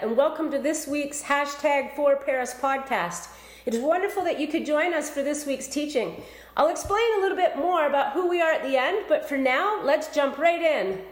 And welcome to this week's hashtag for Paris podcast. It is wonderful that you could join us for this week's teaching. I'll explain a little bit more about who we are at the end, but for now, let's jump right in.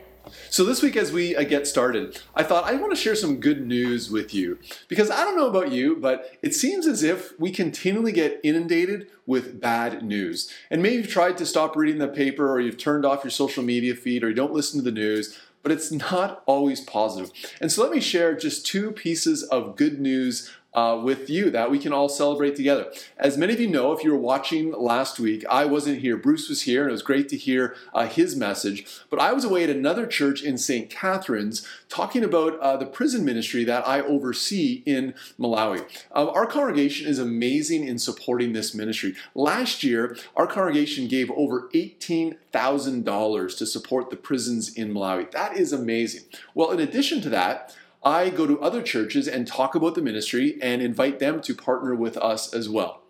So, this week, as we uh, get started, I thought I want to share some good news with you. Because I don't know about you, but it seems as if we continually get inundated with bad news. And maybe you've tried to stop reading the paper, or you've turned off your social media feed, or you don't listen to the news, but it's not always positive. And so, let me share just two pieces of good news uh, with you that we can all celebrate together. As many of you know, if you were watching last week, I wasn't here. Bruce was here, and it was great to hear uh, his message. But I was away at another church in St. Catharines talking about uh, the prison ministry that I oversee in Malawi. Um, our congregation is amazing in supporting this ministry. Last year, our congregation gave over $18,000 to support the prisons in Malawi. That is amazing. Well, in addition to that, I go to other churches and talk about the ministry and invite them to partner with us as well.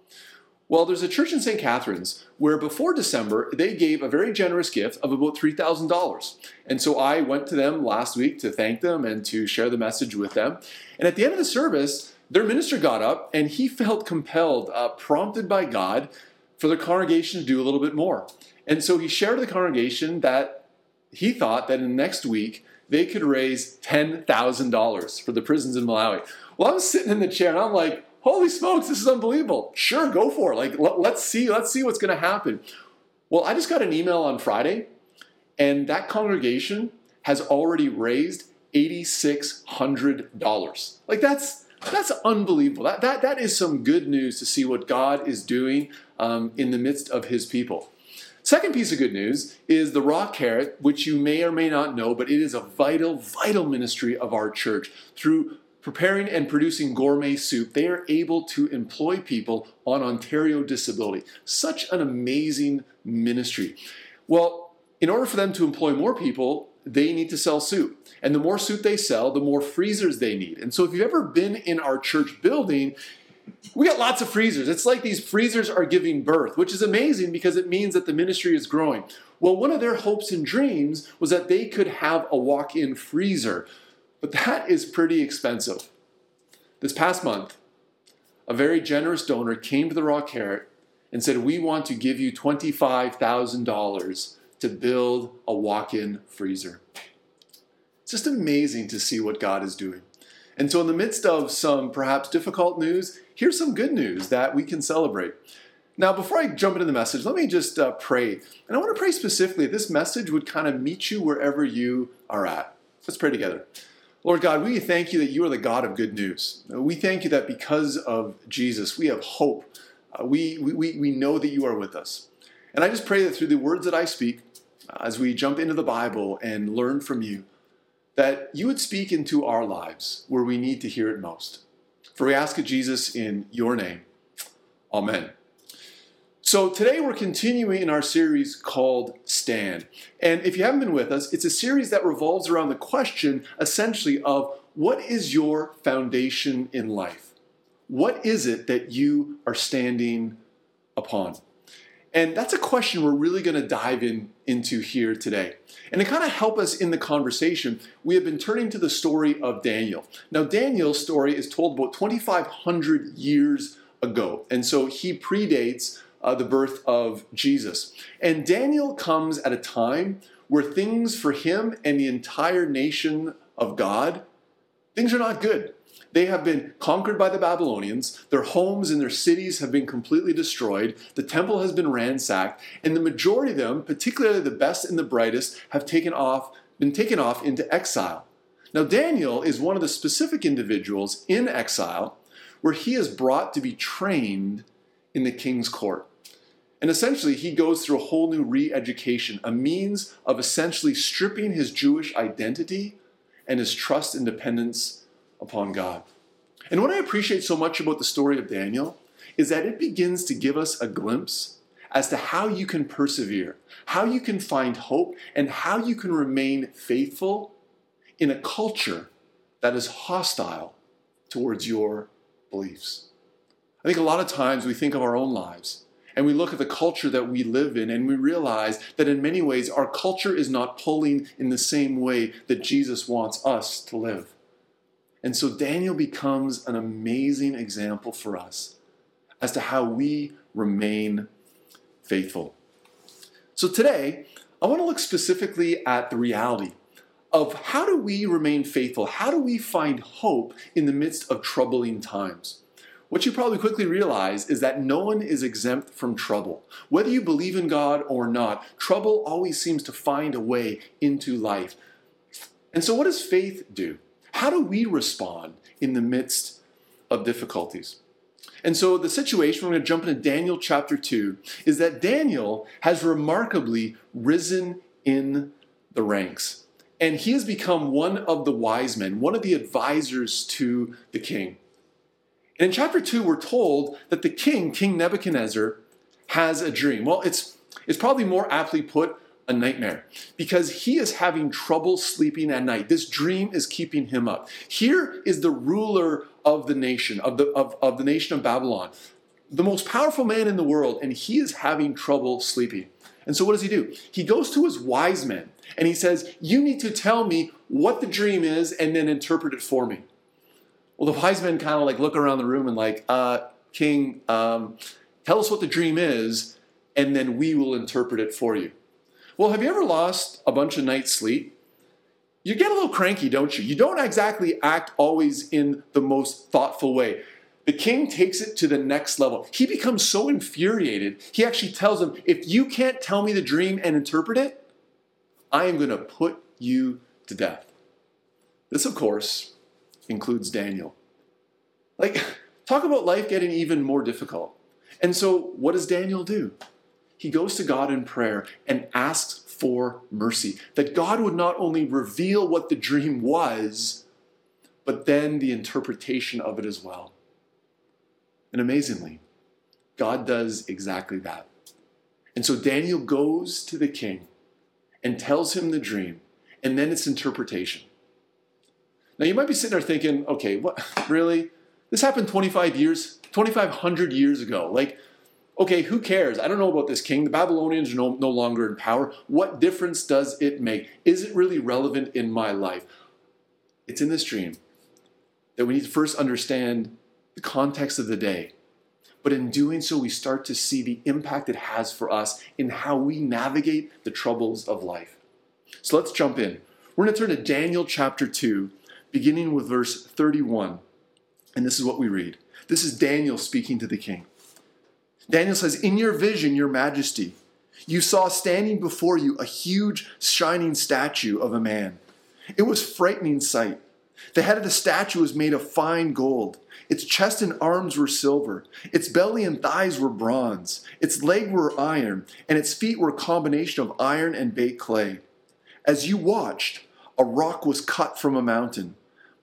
Well, there's a church in St. Catharines where before December they gave a very generous gift of about $3,000. And so I went to them last week to thank them and to share the message with them. And at the end of the service, their minister got up and he felt compelled, uh, prompted by God, for the congregation to do a little bit more. And so he shared with the congregation that he thought that in the next week they could raise $10,000 for the prisons in Malawi. Well, I was sitting in the chair and I'm like, holy smokes, this is unbelievable. Sure, go for it. Like, let's see, let's see what's going to happen. Well, I just got an email on Friday, and that congregation has already raised $8,600. Like, that's that's unbelievable. That, that, that is some good news to see what God is doing um, in the midst of his people. Second piece of good news is the Raw Carrot, which you may or may not know, but it is a vital, vital ministry of our church. Through preparing and producing gourmet soup, they are able to employ people on Ontario disability. Such an amazing ministry. Well, in order for them to employ more people, they need to sell soup. And the more soup they sell, the more freezers they need. And so if you've ever been in our church building, we got lots of freezers. It's like these freezers are giving birth, which is amazing because it means that the ministry is growing. Well, one of their hopes and dreams was that they could have a walk in freezer, but that is pretty expensive. This past month, a very generous donor came to the Raw Carrot and said, We want to give you $25,000 to build a walk in freezer. It's just amazing to see what God is doing. And so, in the midst of some perhaps difficult news, here's some good news that we can celebrate. Now, before I jump into the message, let me just uh, pray. And I want to pray specifically that this message would kind of meet you wherever you are at. Let's pray together. Lord God, we thank you that you are the God of good news. We thank you that because of Jesus, we have hope. Uh, we, we, we know that you are with us. And I just pray that through the words that I speak, uh, as we jump into the Bible and learn from you, that you would speak into our lives where we need to hear it most. For we ask it, Jesus, in your name. Amen. So today we're continuing in our series called Stand. And if you haven't been with us, it's a series that revolves around the question essentially of what is your foundation in life? What is it that you are standing upon? And that's a question we're really going to dive in into here today. And to kind of help us in the conversation, we have been turning to the story of Daniel. Now, Daniel's story is told about 2,500 years ago, and so he predates uh, the birth of Jesus. And Daniel comes at a time where things for him and the entire nation of God, things are not good. They have been conquered by the Babylonians. Their homes and their cities have been completely destroyed. The temple has been ransacked. And the majority of them, particularly the best and the brightest, have taken off, been taken off into exile. Now, Daniel is one of the specific individuals in exile where he is brought to be trained in the king's court. And essentially, he goes through a whole new re education, a means of essentially stripping his Jewish identity and his trust and dependence upon God. And what I appreciate so much about the story of Daniel is that it begins to give us a glimpse as to how you can persevere, how you can find hope, and how you can remain faithful in a culture that is hostile towards your beliefs. I think a lot of times we think of our own lives and we look at the culture that we live in and we realize that in many ways our culture is not pulling in the same way that Jesus wants us to live. And so Daniel becomes an amazing example for us as to how we remain faithful. So today, I want to look specifically at the reality of how do we remain faithful? How do we find hope in the midst of troubling times? What you probably quickly realize is that no one is exempt from trouble. Whether you believe in God or not, trouble always seems to find a way into life. And so, what does faith do? How do we respond in the midst of difficulties? And so, the situation, we're going to jump into Daniel chapter 2, is that Daniel has remarkably risen in the ranks. And he has become one of the wise men, one of the advisors to the king. And in chapter 2, we're told that the king, King Nebuchadnezzar, has a dream. Well, it's, it's probably more aptly put a nightmare because he is having trouble sleeping at night. This dream is keeping him up. Here is the ruler of the nation, of the, of, of the nation of Babylon, the most powerful man in the world, and he is having trouble sleeping. And so what does he do? He goes to his wise men and he says, You need to tell me what the dream is and then interpret it for me. Well, the wise men kind of like look around the room and like, uh, King, um, tell us what the dream is, and then we will interpret it for you. Well, have you ever lost a bunch of nights' sleep? You get a little cranky, don't you? You don't exactly act always in the most thoughtful way. The king takes it to the next level. He becomes so infuriated, he actually tells him, If you can't tell me the dream and interpret it, I am going to put you to death. This, of course, includes Daniel. Like, talk about life getting even more difficult. And so, what does Daniel do? He goes to God in prayer and asks for mercy, that God would not only reveal what the dream was, but then the interpretation of it as well. And amazingly, God does exactly that. And so Daniel goes to the king and tells him the dream, and then its interpretation. Now you might be sitting there thinking, okay, what really? This happened 25 years, 2500 years ago. Like, okay, who cares? I don't know about this king. The Babylonians are no, no longer in power. What difference does it make? Is it really relevant in my life? It's in this dream that we need to first understand the context of the day. But in doing so, we start to see the impact it has for us in how we navigate the troubles of life. So let's jump in. We're going to turn to Daniel chapter 2, beginning with verse 31. And this is what we read. This is Daniel speaking to the king. Daniel says, In your vision, your majesty, you saw standing before you a huge shining statue of a man. It was a frightening sight. The head of the statue was made of fine gold. Its chest and arms were silver. Its belly and thighs were bronze. Its legs were iron, and its feet were a combination of iron and baked clay. As you watched, a rock was cut from a mountain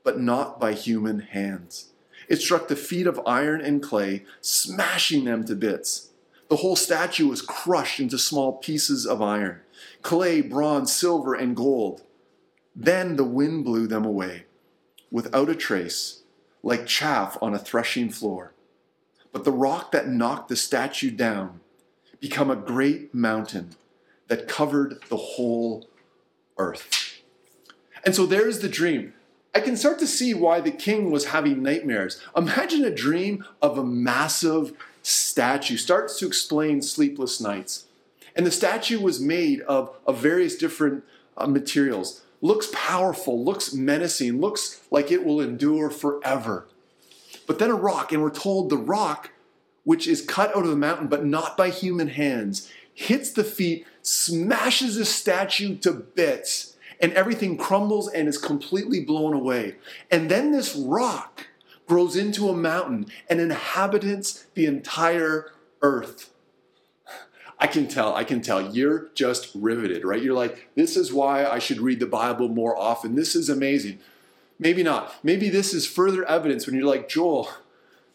but not by human hands. It struck the feet of iron and clay, smashing them to bits. The whole statue was crushed into small pieces of iron clay, bronze, silver, and gold. Then the wind blew them away, without a trace, like chaff on a threshing floor. But the rock that knocked the statue down became a great mountain that covered the whole earth. And so there's the dream. I can start to see why the king was having nightmares. Imagine a dream of a massive statue. Starts to explain sleepless nights. And the statue was made of, of various different uh, materials. Looks powerful, looks menacing, looks like it will endure forever. But then a rock, and we're told the rock, which is cut out of the mountain, but not by human hands, hits the feet, smashes the statue to bits and everything crumbles and is completely blown away. And then this rock grows into a mountain and inhabits the entire earth. I can tell, I can tell. You're just riveted, right? You're like, this is why I should read the Bible more often. This is amazing. Maybe not. Maybe this is further evidence when you're like, Joel,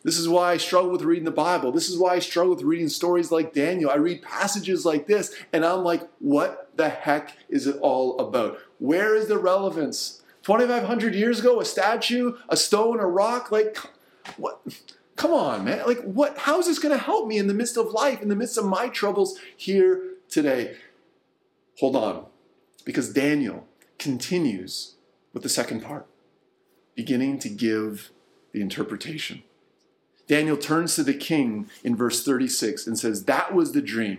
this is why I struggle with reading the Bible. This is why I struggle with reading stories like Daniel. I read passages like this, and I'm like, what the heck is it all about? Where is the relevance? 2,500 years ago, a statue, a stone, a rock? Like, what? Come on, man. Like, what? How is this going to help me in the midst of life, in the midst of my troubles here today? Hold on, because Daniel continues with the second part. beginning to give the interpretation. Daniel turns to the king in verse 36 and says, That was the dream.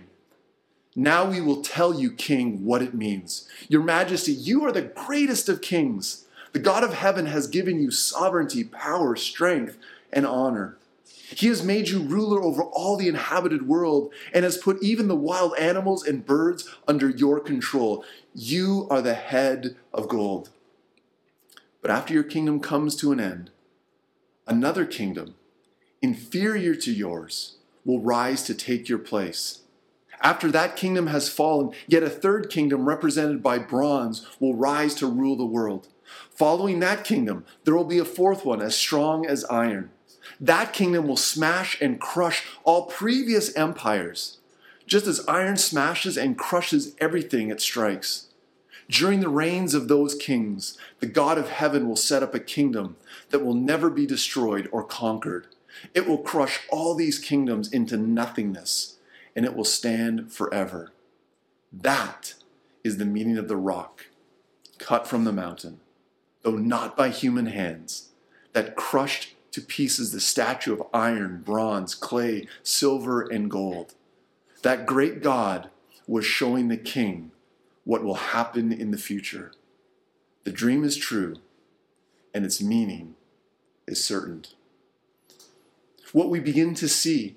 Now we will tell you, king, what it means. Your majesty, you are the greatest of kings. The God of heaven has given you sovereignty, power, strength, and honor. He has made you ruler over all the inhabited world and has put even the wild animals and birds under your control. You are the head of gold. But after your kingdom comes to an end, another kingdom, inferior to yours, will rise to take your place. After that kingdom has fallen, yet a third kingdom represented by bronze will rise to rule the world. Following that kingdom, there will be a fourth one as strong as iron. That kingdom will smash and crush all previous empires, just as iron smashes and crushes everything it strikes. During the reigns of those kings, the God of heaven will set up a kingdom that will never be destroyed or conquered. It will crush all these kingdoms into nothingness, and it will stand forever. That is the meaning of the rock cut from the mountain, though not by human hands, that crushed to pieces the statue of iron, bronze, clay, silver, and gold. That great God was showing the king what will happen in the future. The dream is true, and its meaning is certain. What we begin to see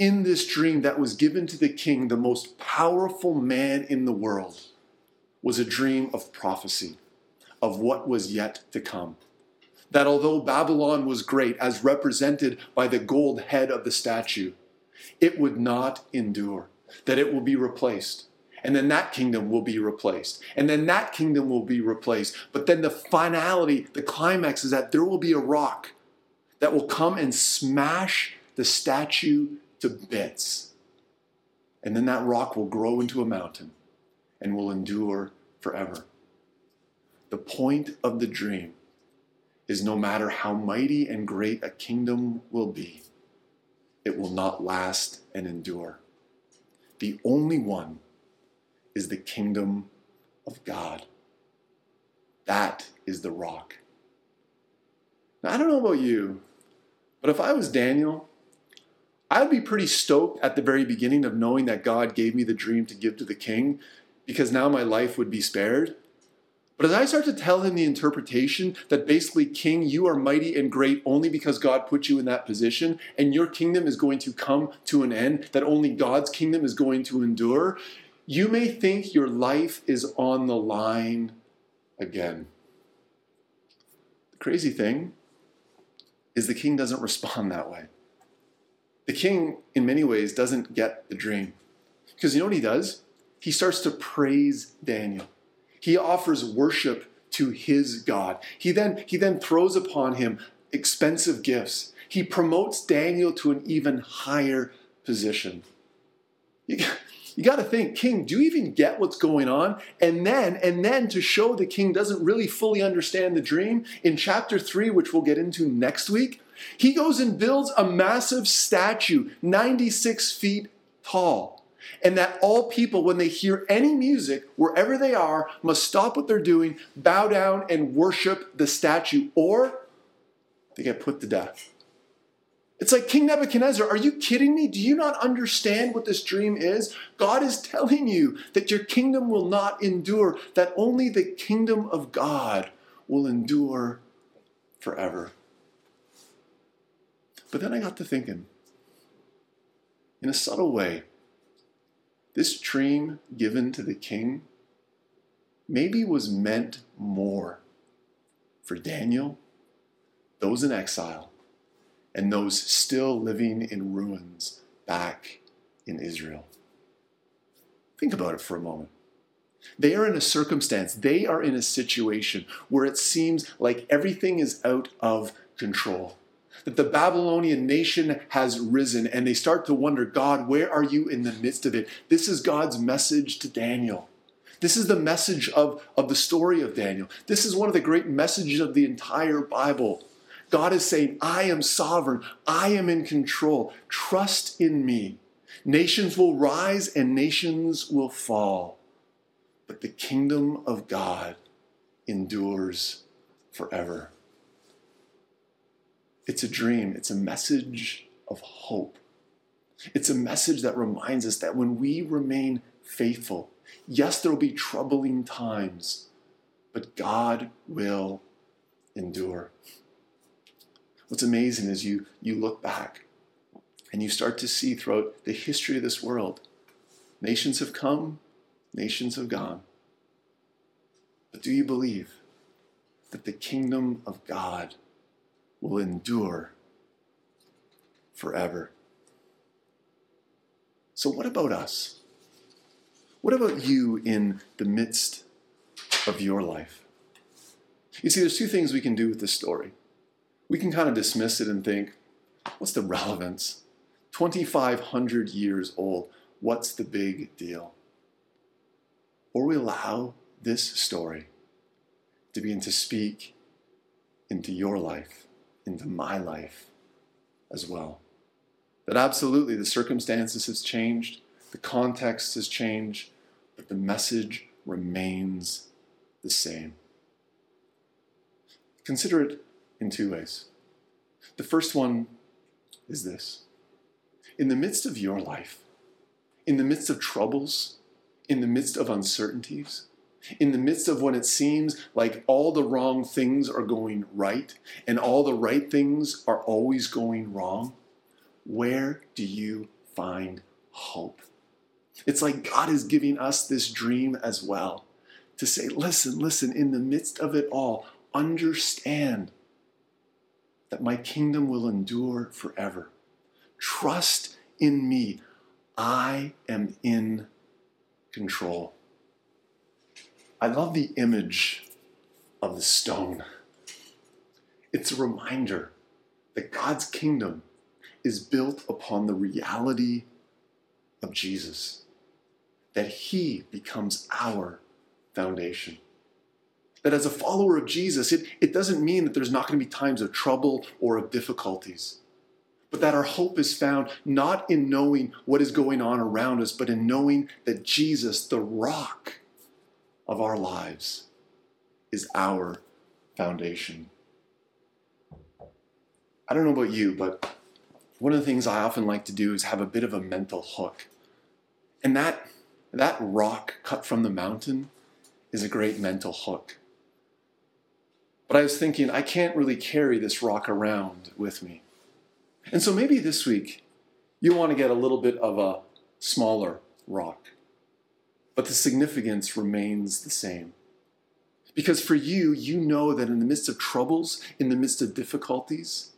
in this dream that was given to the king, the most powerful man in the world, was a dream of prophecy, of what was yet to come. That although Babylon was great, as represented by the gold head of the statue, it would not endure, that it will be replaced and then that kingdom will be replaced. And then that kingdom will be replaced. But then the finality, the climax is that there will be a rock that will come and smash the statue to bits. And then that rock will grow into a mountain and will endure forever. The point of the dream is no matter how mighty and great a kingdom will be, it will not last and endure. The only one is the kingdom of God. That is the rock. Now, I don't know about you, but if I was Daniel, I would be pretty stoked at the very beginning of knowing that God gave me the dream to give to the king because now my life would be spared. But as I start to tell him the interpretation that basically, King, you are mighty and great only because God put you in that position, and your kingdom is going to come to an end, that only God's kingdom is going to endure, you may think your life is on the line again. The crazy thing is the king doesn't respond that way. The king, in many ways, doesn't get the dream. Because you know what he does? He starts to praise Daniel. He offers worship to his God. He then, he then throws upon him expensive gifts. He promotes Daniel to an even higher position. You, you got to think, king, do you even get what's going on? And then, and then to show the king doesn't really fully understand the dream, in chapter 3, which we'll get into next week, he goes and builds a massive statue, 96 feet tall. And that all people, when they hear any music, wherever they are, must stop what they're doing, bow down, and worship the statue, or they get put to death. It's like King Nebuchadnezzar, are you kidding me? Do you not understand what this dream is? God is telling you that your kingdom will not endure, that only the kingdom of God will endure forever. But then I got to thinking, in a subtle way, this dream given to the king maybe was meant more for Daniel, those in exile, and those still living in ruins back in Israel. Think about it for a moment. They are in a circumstance, they are in a situation where it seems like everything is out of control. That the Babylonian nation has risen and they start to wonder, God, where are you in the midst of it? This is God's message to Daniel. This is the message of, of the story of Daniel. This is one of the great messages of the entire Bible. God is saying, I am sovereign. I am in control. Trust in me. Nations will rise and nations will fall. But the kingdom of God endures forever. It's a dream, it's a message of hope. It's a message that reminds us that when we remain faithful, yes, there will be troubling times, but God will endure. What's amazing is you, you look back and you start to see throughout the history of this world nations have come, nations have gone. But do you believe that the kingdom of God will endure forever? So, what about us? What about you in the midst of your life? You see, there's two things we can do with this story. We can kind of dismiss it and think, what's the relevance? 2,500 years old, what's the big deal? Or we allow this story to begin to speak into your life, into my life as well. That absolutely the circumstances has changed, the context has changed, but the message remains the same. Consider it in two ways. The first one is this In the midst of your life, in the midst of troubles, in the midst of uncertainties, in the midst of when it seems like all the wrong things are going right and all the right things are always going wrong, where do you find hope? It's like God is giving us this dream as well to say, listen, listen, in the midst of it all, understand that my kingdom will endure forever. Trust in me. I am in control. I love the image of the stone. It's a reminder that God's kingdom is built upon the reality of Jesus, that He becomes our foundation. That as a follower of Jesus, it, it doesn't mean that there's not going to be times of trouble or of difficulties, but that our hope is found not in knowing what is going on around us, but in knowing that Jesus, the rock, of our lives is our foundation. I don't know about you, but one of the things I often like to do is have a bit of a mental hook. And that, that rock cut from the mountain is a great mental hook. But I was thinking, I can't really carry this rock around with me. And so maybe this week you want to get a little bit of a smaller rock but the significance remains the same. Because for you, you know that in the midst of troubles, in the midst of difficulties,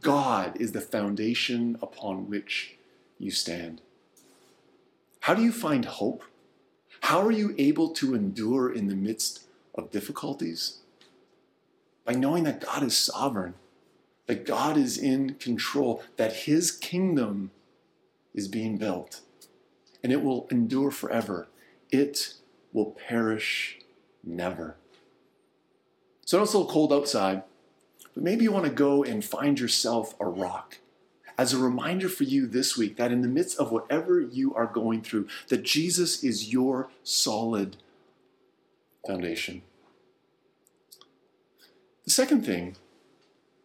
God is the foundation upon which you stand. How do you find hope? How are you able to endure in the midst of difficulties? By knowing that God is sovereign, that God is in control, that His kingdom is being built, and it will endure forever it will perish never. So it's a little cold outside, but maybe you want to go and find yourself a rock as a reminder for you this week that in the midst of whatever you are going through, that Jesus is your solid foundation. The second thing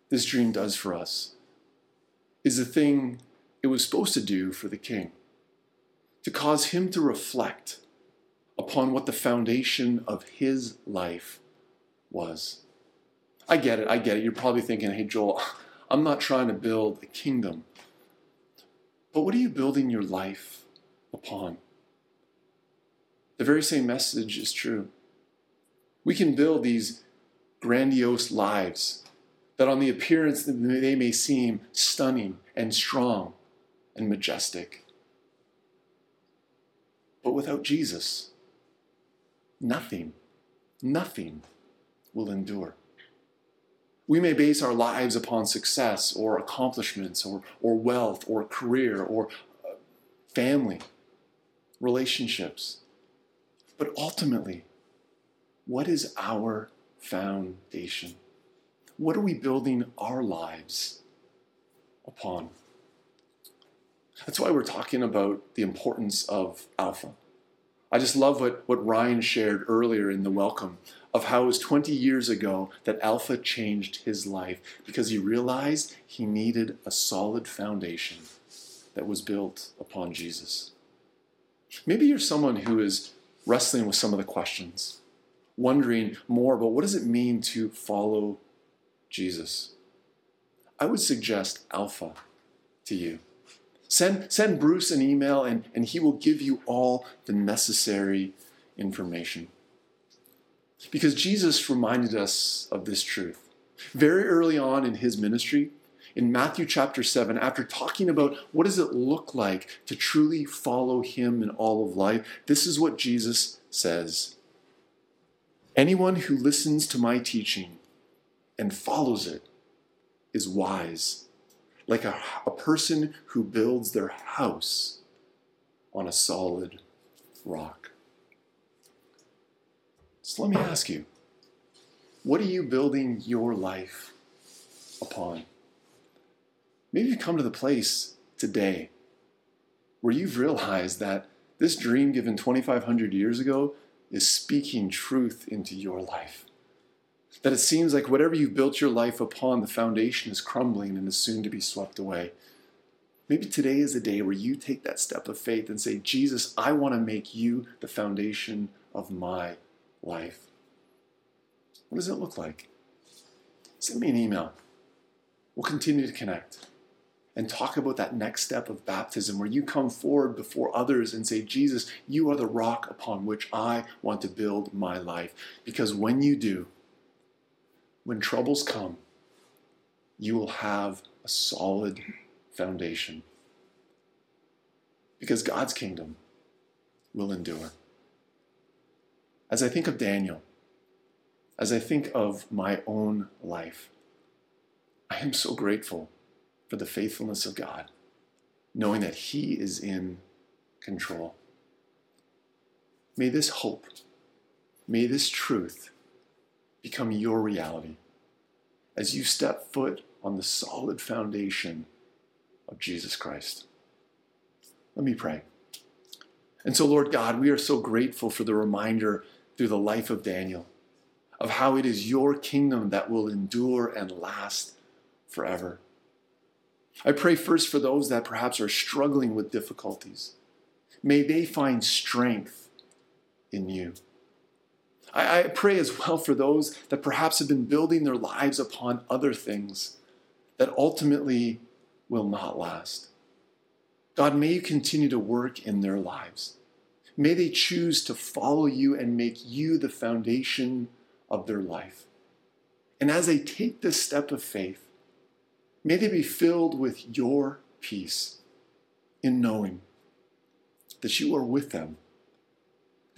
this dream does for us is the thing it was supposed to do for the king to cause him to reflect upon what the foundation of his life was. I get it, I get it. You're probably thinking, hey, Joel, I'm not trying to build a kingdom. But what are you building your life upon? The very same message is true. We can build these grandiose lives that, on the appearance, they may seem stunning and strong and majestic. But without Jesus, nothing, nothing will endure. We may base our lives upon success or accomplishments or, or wealth or career or uh, family, relationships. But ultimately, what is our foundation? What are we building our lives upon? That's why we're talking about the importance of Alpha I just love what, what Ryan shared earlier in the welcome of how it was 20 years ago that Alpha changed his life because he realized he needed a solid foundation that was built upon Jesus. Maybe you're someone who is wrestling with some of the questions, wondering more about what does it mean to follow Jesus. I would suggest Alpha to you. Send, send Bruce an email and, and he will give you all the necessary information. Because Jesus reminded us of this truth. Very early on in his ministry, in Matthew chapter 7, after talking about what does it look like to truly follow him in all of life, this is what Jesus says. Anyone who listens to my teaching and follows it is wise like a, a person who builds their house on a solid rock. So let me ask you what are you building your life upon? Maybe you've come to the place today where you've realized that this dream given 2,500 years ago is speaking truth into your life. That it seems like whatever you've built your life upon, the foundation is crumbling and is soon to be swept away. Maybe today is the day where you take that step of faith and say, Jesus, I want to make you the foundation of my life. What does it look like? Send me an email. We'll continue to connect and talk about that next step of baptism where you come forward before others and say, Jesus, you are the rock upon which I want to build my life. Because when you do, when troubles come, you will have a solid foundation. Because God's kingdom will endure. As I think of Daniel, as I think of my own life, I am so grateful for the faithfulness of God, knowing that He is in control. May this hope, may this truth become your reality as you step foot on the solid foundation of Jesus Christ. Let me pray. And so, Lord God, we are so grateful for the reminder through the life of Daniel of how it is your kingdom that will endure and last forever. I pray first for those that perhaps are struggling with difficulties. May they find strength in you. I, I pray as well for those that perhaps have been building their lives upon other things that ultimately will not last. God, may you continue to work in their lives. May they choose to follow you and make you the foundation of their life. And as they take this step of faith, may they be filled with your peace in knowing that you are with them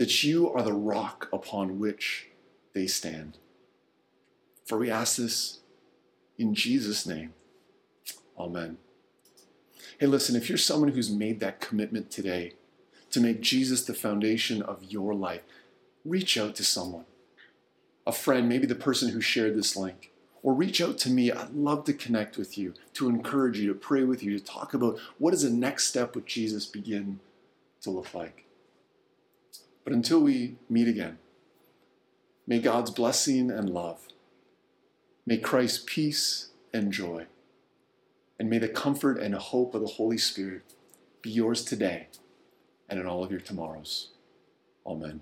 that you are the rock upon which they stand. For we ask this in Jesus' name. Amen. Hey, listen, if you're someone who's made that commitment today to make Jesus the foundation of your life, reach out to someone, a friend, maybe the person who shared this link, or reach out to me. I'd love to connect with you, to encourage you, to pray with you, to talk about what does the next step with Jesus begin to look like. But until we meet again, may God's blessing and love, may Christ's peace and joy, and may the comfort and hope of the Holy Spirit be yours today and in all of your tomorrows. Amen.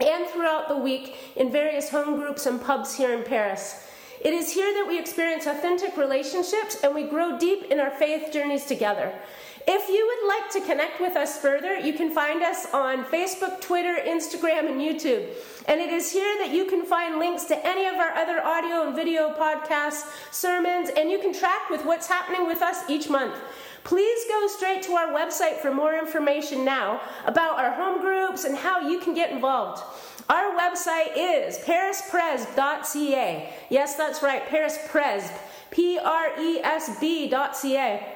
and throughout the week in various home groups and pubs here in Paris. It is here that we experience authentic relationships and we grow deep in our faith journeys together. If you would like to connect with us further, you can find us on Facebook, Twitter, Instagram, and YouTube. And it is here that you can find links to any of our other audio and video podcasts, sermons, and you can track with what's happening with us each month. Please go straight to our website for more information now about our home groups and how you can get involved. Our website is parispresb.ca. Yes, that's right, parispresb. P R E S B.ca.